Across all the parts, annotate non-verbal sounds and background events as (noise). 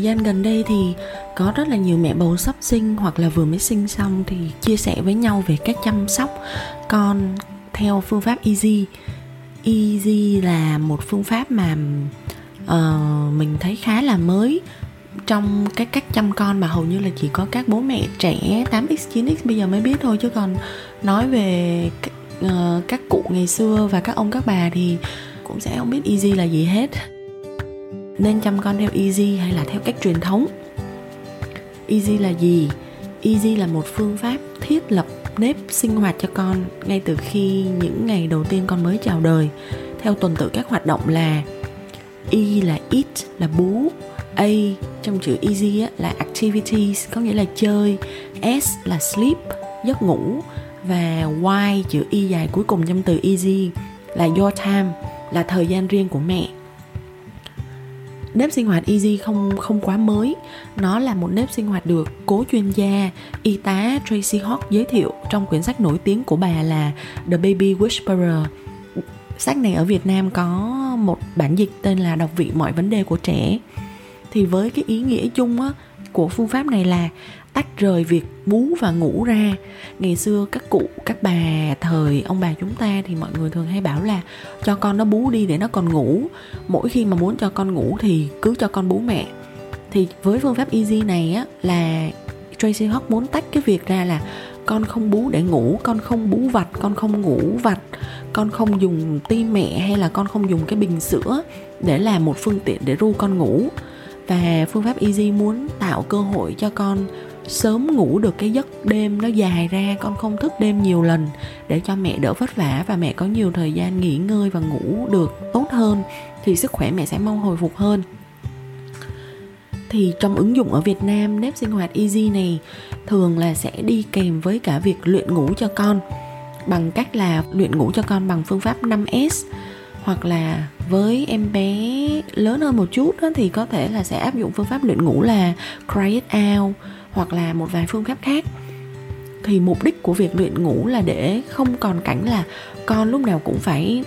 Thời gian gần đây thì có rất là nhiều mẹ bầu sắp sinh hoặc là vừa mới sinh xong thì chia sẻ với nhau về cách chăm sóc con theo phương pháp easy easy là một phương pháp mà uh, mình thấy khá là mới trong cái cách chăm con mà hầu như là chỉ có các bố mẹ trẻ 8x 9x bây giờ mới biết thôi. Chứ còn nói về uh, các cụ ngày xưa và các ông các bà thì cũng sẽ không biết easy là gì hết nên chăm con theo easy hay là theo cách truyền thống? Easy là gì? Easy là một phương pháp thiết lập nếp sinh hoạt cho con ngay từ khi những ngày đầu tiên con mới chào đời theo tuần tự các hoạt động là E là eat là bú. A trong chữ easy á, là activities có nghĩa là chơi. S là sleep giấc ngủ. Và Y chữ Y dài cuối cùng trong từ easy là your time là thời gian riêng của mẹ nếp sinh hoạt easy không không quá mới. Nó là một nếp sinh hoạt được cố chuyên gia y tá Tracy Hawk giới thiệu trong quyển sách nổi tiếng của bà là The Baby Whisperer. Sách này ở Việt Nam có một bản dịch tên là đọc vị mọi vấn đề của trẻ. Thì với cái ý nghĩa chung á, của phương pháp này là tách rời việc bú và ngủ ra. Ngày xưa các cụ, các bà thời ông bà chúng ta thì mọi người thường hay bảo là cho con nó bú đi để nó còn ngủ. Mỗi khi mà muốn cho con ngủ thì cứ cho con bú mẹ. Thì với phương pháp easy này á, là Tracy Hawk muốn tách cái việc ra là con không bú để ngủ, con không bú vặt, con không ngủ vặt, con không dùng ti mẹ hay là con không dùng cái bình sữa để làm một phương tiện để ru con ngủ. Và phương pháp easy muốn tạo cơ hội cho con sớm ngủ được cái giấc đêm nó dài ra, con không thức đêm nhiều lần để cho mẹ đỡ vất vả và mẹ có nhiều thời gian nghỉ ngơi và ngủ được tốt hơn thì sức khỏe mẹ sẽ mau hồi phục hơn. Thì trong ứng dụng ở Việt Nam, nếp sinh hoạt easy này thường là sẽ đi kèm với cả việc luyện ngủ cho con bằng cách là luyện ngủ cho con bằng phương pháp 5S hoặc là với em bé lớn hơn một chút đó, thì có thể là sẽ áp dụng phương pháp luyện ngủ là cry it out hoặc là một vài phương pháp khác. Thì mục đích của việc luyện ngủ là để không còn cảnh là con lúc nào cũng phải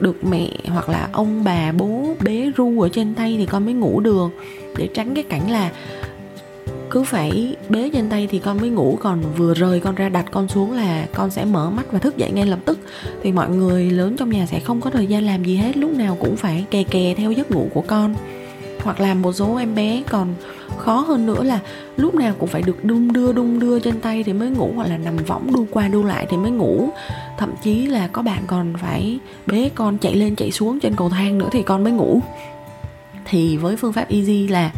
được mẹ hoặc là ông bà bố bế ru ở trên tay thì con mới ngủ được. Để tránh cái cảnh là cứ phải bế trên tay thì con mới ngủ. Còn vừa rời con ra đặt con xuống là con sẽ mở mắt và thức dậy ngay lập tức. Thì mọi người lớn trong nhà sẽ không có thời gian làm gì hết, lúc nào cũng phải kè kè theo giấc ngủ của con. Hoặc là một số em bé. Còn khó hơn nữa là lúc nào cũng phải được đung đưa đung đưa trên tay thì mới ngủ, hoặc là nằm võng đu qua đu lại thì mới ngủ. Thậm chí là có bạn còn phải bế con chạy lên chạy xuống trên cầu thang nữa thì con mới ngủ. Thì với phương pháp easy là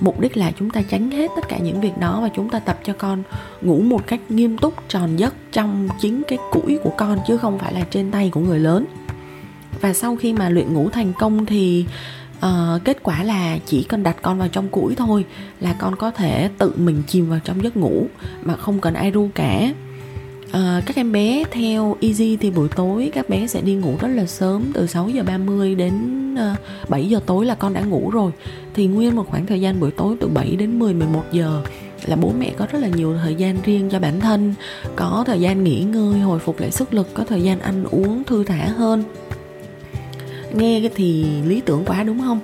mục đích là chúng ta tránh hết tất cả những việc đó và chúng ta tập cho con ngủ một cách nghiêm túc tròn giấc trong chính cái củi của con chứ không phải là trên tay của người lớn. Và sau khi mà luyện ngủ thành công thì uh, kết quả là chỉ cần đặt con vào trong củi thôi là con có thể tự mình chìm vào trong giấc ngủ mà không cần ai ru cả. À, các em bé theo Easy thì buổi tối các bé sẽ đi ngủ rất là sớm từ 6 giờ 30 đến ờ, 7 giờ tối là con đã ngủ rồi. Thì nguyên một khoảng thời gian buổi tối từ 7 đến 10 11 giờ là bố mẹ có rất là nhiều thời gian riêng cho bản thân có thời gian nghỉ ngơi hồi phục lại sức lực có thời gian ăn uống thư thả hơn. Nghe thì lý tưởng quá đúng không?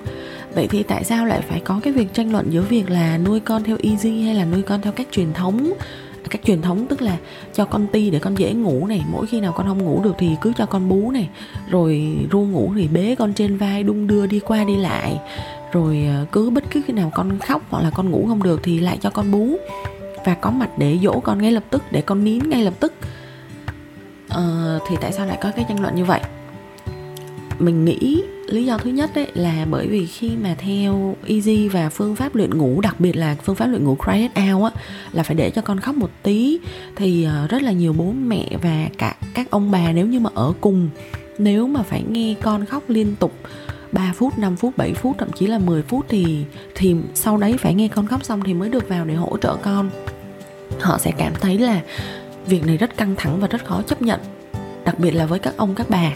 Vậy thì tại sao lại phải có cái việc tranh luận giữa việc là nuôi con theo easy hay là nuôi con theo cách truyền thống? Cách truyền thống tức là cho con ti để con dễ ngủ này. Mỗi khi nào con không ngủ được thì cứ cho con bú này. Rồi ru ngủ thì bế con trên vai đung đưa đi qua đi lại. Rồi ờ, cứ bất cứ khi nào con khóc hoặc là con ngủ không được thì lại cho con bú. Và có mặt để dỗ con ngay lập tức để con nín ngay lập tức. Ờ, thì tại sao lại có cái tranh luận như vậy? Mình nghĩ lý do thứ nhất đấy là bởi vì khi mà theo easy và phương pháp luyện ngủ đặc biệt là phương pháp luyện ngủ cry it out á là phải để cho con khóc một tí thì ờ, rất là nhiều bố mẹ và cả các ông bà nếu như mà ở cùng nếu mà phải nghe con khóc liên tục 3 phút, 5 phút, 7 phút, thậm chí là 10 phút thì thì sau đấy phải nghe con khóc xong thì mới được vào để hỗ trợ con. Họ sẽ cảm thấy là việc này rất căng thẳng và rất khó chấp nhận, đặc biệt là với các ông các bà.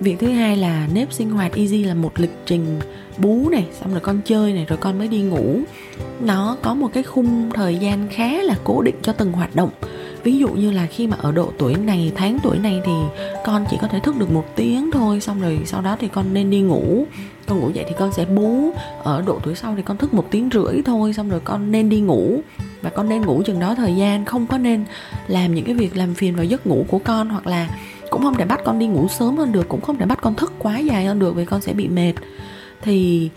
Việc thứ hai là nếp sinh hoạt easy là một lịch trình bú này, xong rồi con chơi này, rồi con mới đi ngủ. Nó có một cái khung thời gian khá là cố định cho từng hoạt động. Ví dụ như là khi mà ở độ tuổi này tháng tuổi này thì con chỉ có thể thức được một tiếng thôi xong rồi sau đó thì con nên đi ngủ. Con ngủ dậy thì con sẽ bú. Ở độ tuổi sau thì con thức một tiếng rưỡi thôi xong rồi con nên đi ngủ. Và con nên ngủ chừng đó thời gian không có nên làm những cái việc làm phiền vào giấc ngủ của con hoặc là cũng không thể bắt con đi ngủ sớm hơn được, cũng không thể bắt con thức quá dài hơn được vì con sẽ bị mệt. Thì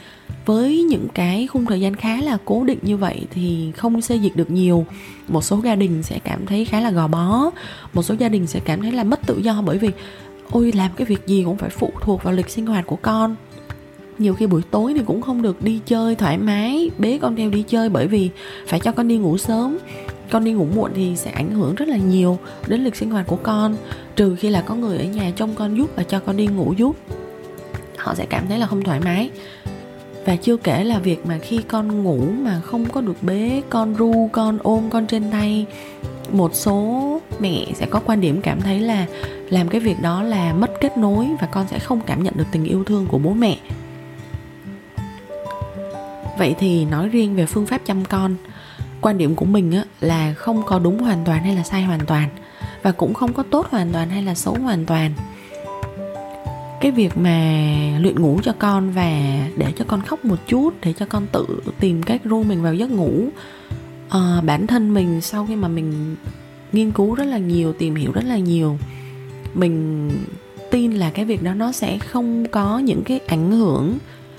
với những cái khung thời gian khá là cố định như vậy thì không xây dịch được nhiều. Một số gia đình sẽ cảm thấy khá là gò bó, một số gia đình sẽ cảm thấy là mất tự do bởi vì, ôi, làm cái việc gì cũng phải phụ thuộc vào lịch sinh hoạt của con. Nhiều khi buổi tối thì cũng không được đi chơi thoải mái, bế con theo đi chơi bởi vì phải cho con đi ngủ sớm con đi ngủ muộn thì sẽ ảnh hưởng rất là nhiều đến lịch sinh hoạt của con, trừ khi là có người ở nhà trông con giúp và cho con đi ngủ giúp. Họ sẽ cảm thấy là không thoải mái. Và chưa kể là việc mà khi con ngủ mà không có được bế, con ru, con ôm, con trên tay, một số mẹ sẽ có quan điểm cảm thấy là làm cái việc đó là mất kết nối và con sẽ không cảm nhận được tình yêu thương của bố mẹ. Vậy thì nói riêng về phương pháp chăm con quan điểm của mình á, là không có đúng hoàn toàn hay là sai hoàn toàn và cũng không có tốt hoàn toàn hay là xấu hoàn toàn. Cái việc mà luyện ngủ cho con và để cho con khóc một chút để cho con tự tìm cách ru mình vào giấc ngủ à, bản thân mình sau khi mà mình nghiên cứu rất là nhiều tìm hiểu rất là nhiều mình tin là cái việc đó nó sẽ không có những cái ảnh hưởng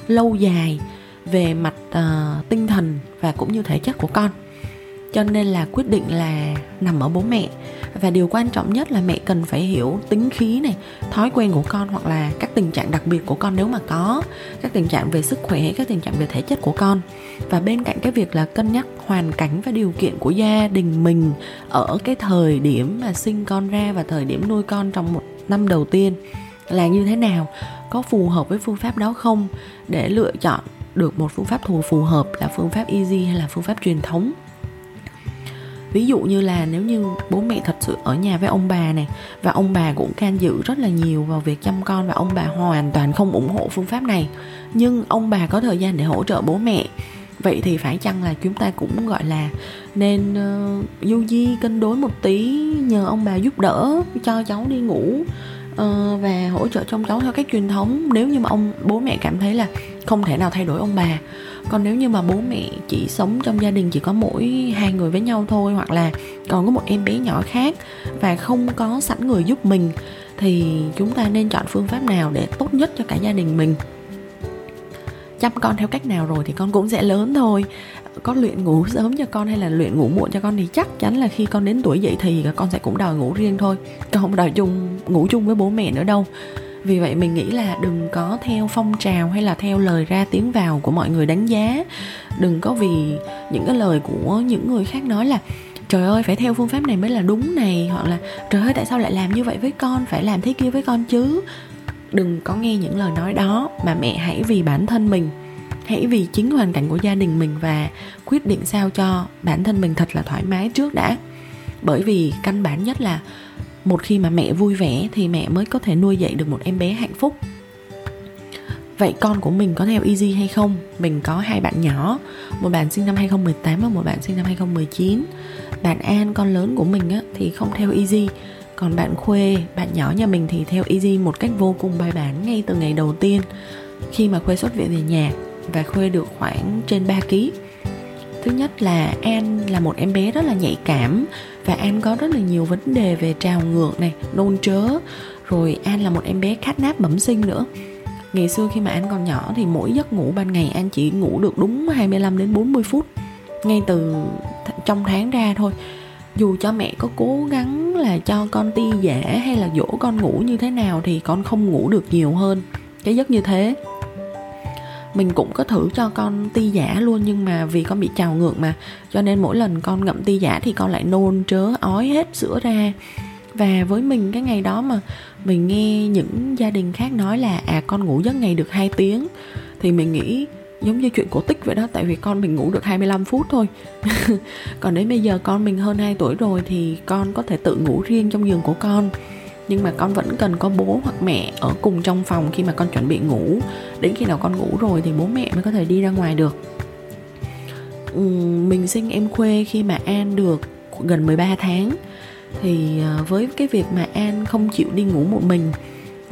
lâu dài về mặt uh, tinh thần và cũng như thể chất của con cho nên là quyết định là nằm ở bố mẹ. Và điều quan trọng nhất là mẹ cần phải hiểu tính khí này, thói quen của con hoặc là các tình trạng đặc biệt của con nếu mà có, các tình trạng về sức khỏe, các tình trạng về thể chất của con. Và bên cạnh cái việc là cân nhắc hoàn cảnh và điều kiện của gia đình mình ở cái thời điểm mà sinh con ra và thời điểm nuôi con trong một năm đầu tiên là như thế nào, có phù hợp với phương pháp đó không? Để lựa chọn được một phương pháp phù hợp là phương pháp easy hay là phương pháp truyền thống? Ví dụ như là nếu như bố mẹ thật sự ở nhà với ông bà này và ông bà cũng can dự rất là nhiều vào việc chăm con và ông bà hoàn toàn không ủng hộ phương pháp này. Nhưng ông bà có thời gian để hỗ trợ bố mẹ. Vậy thì phải chăng là chúng ta cũng gọi là nên uh, du di cân đối một tí nhờ ông bà giúp đỡ cho cháu đi ngủ uh, và hỗ trợ trong cháu theo cách truyền thống. Nếu như mà ông bố mẹ cảm thấy là không thể nào thay đổi ông bà còn nếu như mà bố mẹ chỉ sống trong gia đình chỉ có mỗi hai người với nhau thôi, hoặc là còn có một em bé nhỏ khác và không có sẵn người giúp mình, thì chúng ta nên chọn phương pháp nào để tốt nhất cho cả gia đình mình? Chăm con theo cách nào rồi thì con cũng sẽ lớn thôi. Có luyện ngủ sớm cho con hay là luyện ngủ muộn cho con thì chắc chắn là khi con đến tuổi dậy thì con sẽ cũng đòi ngủ riêng thôi con không đòi chung, ngủ chung với bố mẹ nữa đâu vì vậy mình nghĩ là đừng có theo phong trào hay là theo lời ra tiếng vào của mọi người đánh giá. Đừng có vì những cái lời của những người khác nói là, trời ơi, phải theo phương pháp này mới là đúng này. Hoặc là, trời ơi, tại sao lại làm như vậy với con? Phải làm thế kia với con chứ. Đừng có nghe những lời nói đó, mà mẹ hãy vì bản thân mình. Hãy vì chính hoàn cảnh của gia đình mình và quyết định sao cho bản thân mình thật là thoải mái trước đã. Bởi vì căn bản nhất là một khi mà mẹ vui vẻ thì mẹ mới có thể nuôi dạy được một em bé hạnh phúc. Vậy con của mình có theo Easy hay không? Mình có hai bạn nhỏ Một bạn sinh năm 2018 và một bạn sinh năm 2019 Bạn An, con lớn của mình á, thì không theo Easy. Còn bạn Khuê, bạn nhỏ nhà mình thì theo Easy một cách vô cùng bài bản ngay từ ngày đầu tiên. Khi mà Khuê xuất viện về nhà Và Khuê được khoảng trên 3 kg Thứ nhất là An là một em bé rất là nhạy cảm và An có rất là nhiều vấn đề về trào ngược này, nôn trớ rồi An là một em bé khát náp bẩm sinh nữa. Ngày xưa khi mà An còn nhỏ thì mỗi giấc ngủ ban ngày An chỉ ngủ được đúng 25 đến 40 phút Ngay từ th- trong tháng ra thôi. Dù cho mẹ có cố gắng là cho con ti giả hay là dỗ con ngủ như thế nào Thì con không ngủ được nhiều hơn. Cái giấc như thế mình cũng có thử cho con ti giả luôn nhưng mà vì con bị trào ngược mà. Cho nên mỗi lần con ngậm ti giả thì con lại nôn, trớ, ói hết sữa ra. Và với mình, cái ngày đó mà mình nghe những gia đình khác nói là à con ngủ giấc ngày được 2 tiếng. Thì mình nghĩ giống như chuyện cổ tích vậy đó, tại vì con mình ngủ được 25 phút thôi. (laughs) Còn đến bây giờ con mình hơn 2 tuổi rồi thì con có thể tự ngủ riêng trong giường của con nhưng mà con vẫn cần có bố hoặc mẹ ở cùng trong phòng khi mà con chuẩn bị ngủ. Đến khi nào con ngủ rồi thì bố mẹ mới có thể đi ra ngoài được. Ừ, mình sinh em khuê khi mà an được gần 13 tháng. Thì à, với cái việc mà an không chịu đi ngủ một mình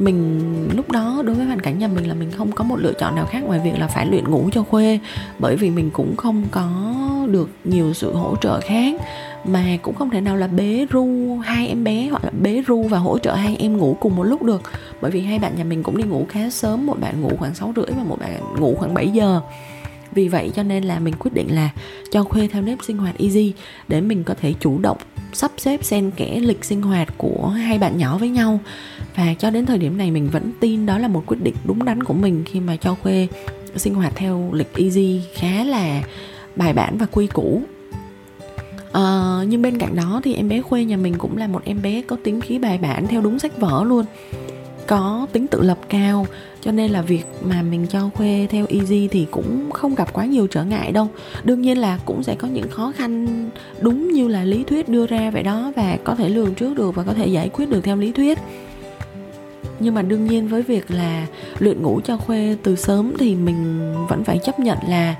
mình lúc đó đối với hoàn cảnh nhà mình là mình không có một lựa chọn nào khác ngoài việc là phải luyện ngủ cho khuê. Bởi vì mình cũng không có được nhiều sự hỗ trợ khác. Mà cũng không thể nào là bế ru hai em bé hoặc là bế ru và hỗ trợ hai em ngủ cùng một lúc được. Bởi vì hai bạn nhà mình cũng đi ngủ khá sớm, một bạn ngủ khoảng 6 rưỡi và một bạn ngủ khoảng 7 giờ vì vậy cho nên là mình quyết định là cho khuê theo nếp sinh hoạt easy để mình có thể chủ động sắp xếp xen kẽ lịch sinh hoạt của hai bạn nhỏ với nhau. Và cho đến thời điểm này mình vẫn tin đó là một quyết định đúng đắn của mình khi mà cho khuê sinh hoạt theo lịch easy khá là bài bản và quy củ. À, nhưng bên cạnh đó thì em bé khuê nhà mình cũng là một em bé có tính khí bài bản theo đúng sách vở luôn có tính tự lập cao, cho nên là việc mà mình cho khuê theo easy thì cũng không gặp quá nhiều trở ngại đâu. Đương nhiên là cũng sẽ có những khó khăn đúng như là lý thuyết đưa ra vậy đó, và có thể lường trước được và có thể giải quyết được theo lý thuyết. Nhưng mà đương nhiên với việc là luyện ngủ cho khuê từ sớm thì mình vẫn phải chấp nhận là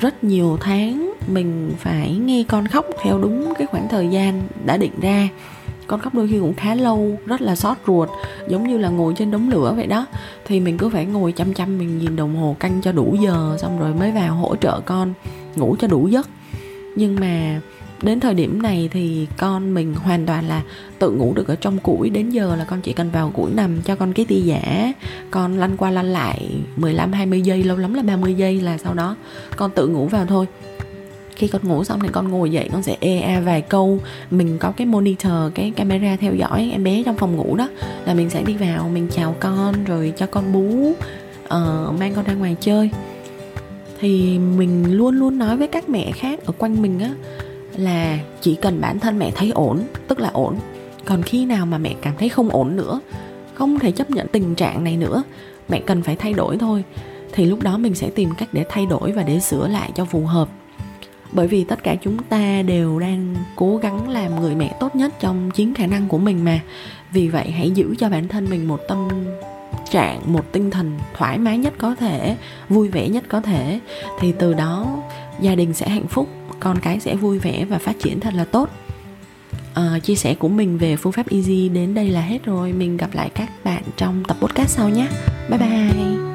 rất nhiều tháng mình phải nghe con khóc theo đúng cái khoảng thời gian đã định ra con khóc đôi khi cũng khá lâu, rất là xót ruột, giống như là ngồi trên đống lửa vậy đó. Thì mình cứ phải ngồi chăm chăm, mình nhìn đồng hồ canh cho đủ giờ, xong rồi mới vào hỗ trợ con ngủ cho đủ giấc. Nhưng mà đến thời điểm này thì con mình hoàn toàn là tự ngủ được ở trong củi. Đến giờ là con chỉ cần vào củi nằm cho con cái ti giả. Con lăn qua lăn lại 15 20 giây, lâu lắm là 30 giây là sau đó con tự ngủ vào thôi khi con ngủ xong thì con ngồi dậy con sẽ e a vài câu. Mình có cái monitor cái camera theo dõi em bé trong phòng ngủ đó là mình sẽ đi vào mình chào con rồi cho con bú uh, mang con ra ngoài chơi. Thì mình luôn luôn nói với các mẹ khác ở quanh mình á là chỉ cần bản thân mẹ thấy ổn tức là ổn. Còn khi nào mà mẹ cảm thấy không ổn nữa không thể chấp nhận tình trạng này nữa mẹ cần phải thay đổi thôi. Thì lúc đó mình sẽ tìm cách để thay đổi và để sửa lại cho phù hợp bởi vì tất cả chúng ta đều đang cố gắng làm người mẹ tốt nhất trong chính khả năng của mình mà. Vì vậy hãy giữ cho bản thân mình một tâm trạng một tinh thần thoải mái nhất có thể vui vẻ nhất có thể. Thì từ đó gia đình sẽ hạnh phúc con cái sẽ vui vẻ và phát triển thật là tốt. À, chia sẻ của mình về phương pháp easy đến đây là hết rồi. Mình gặp lại các bạn trong tập podcast sau nhé. Bye bye.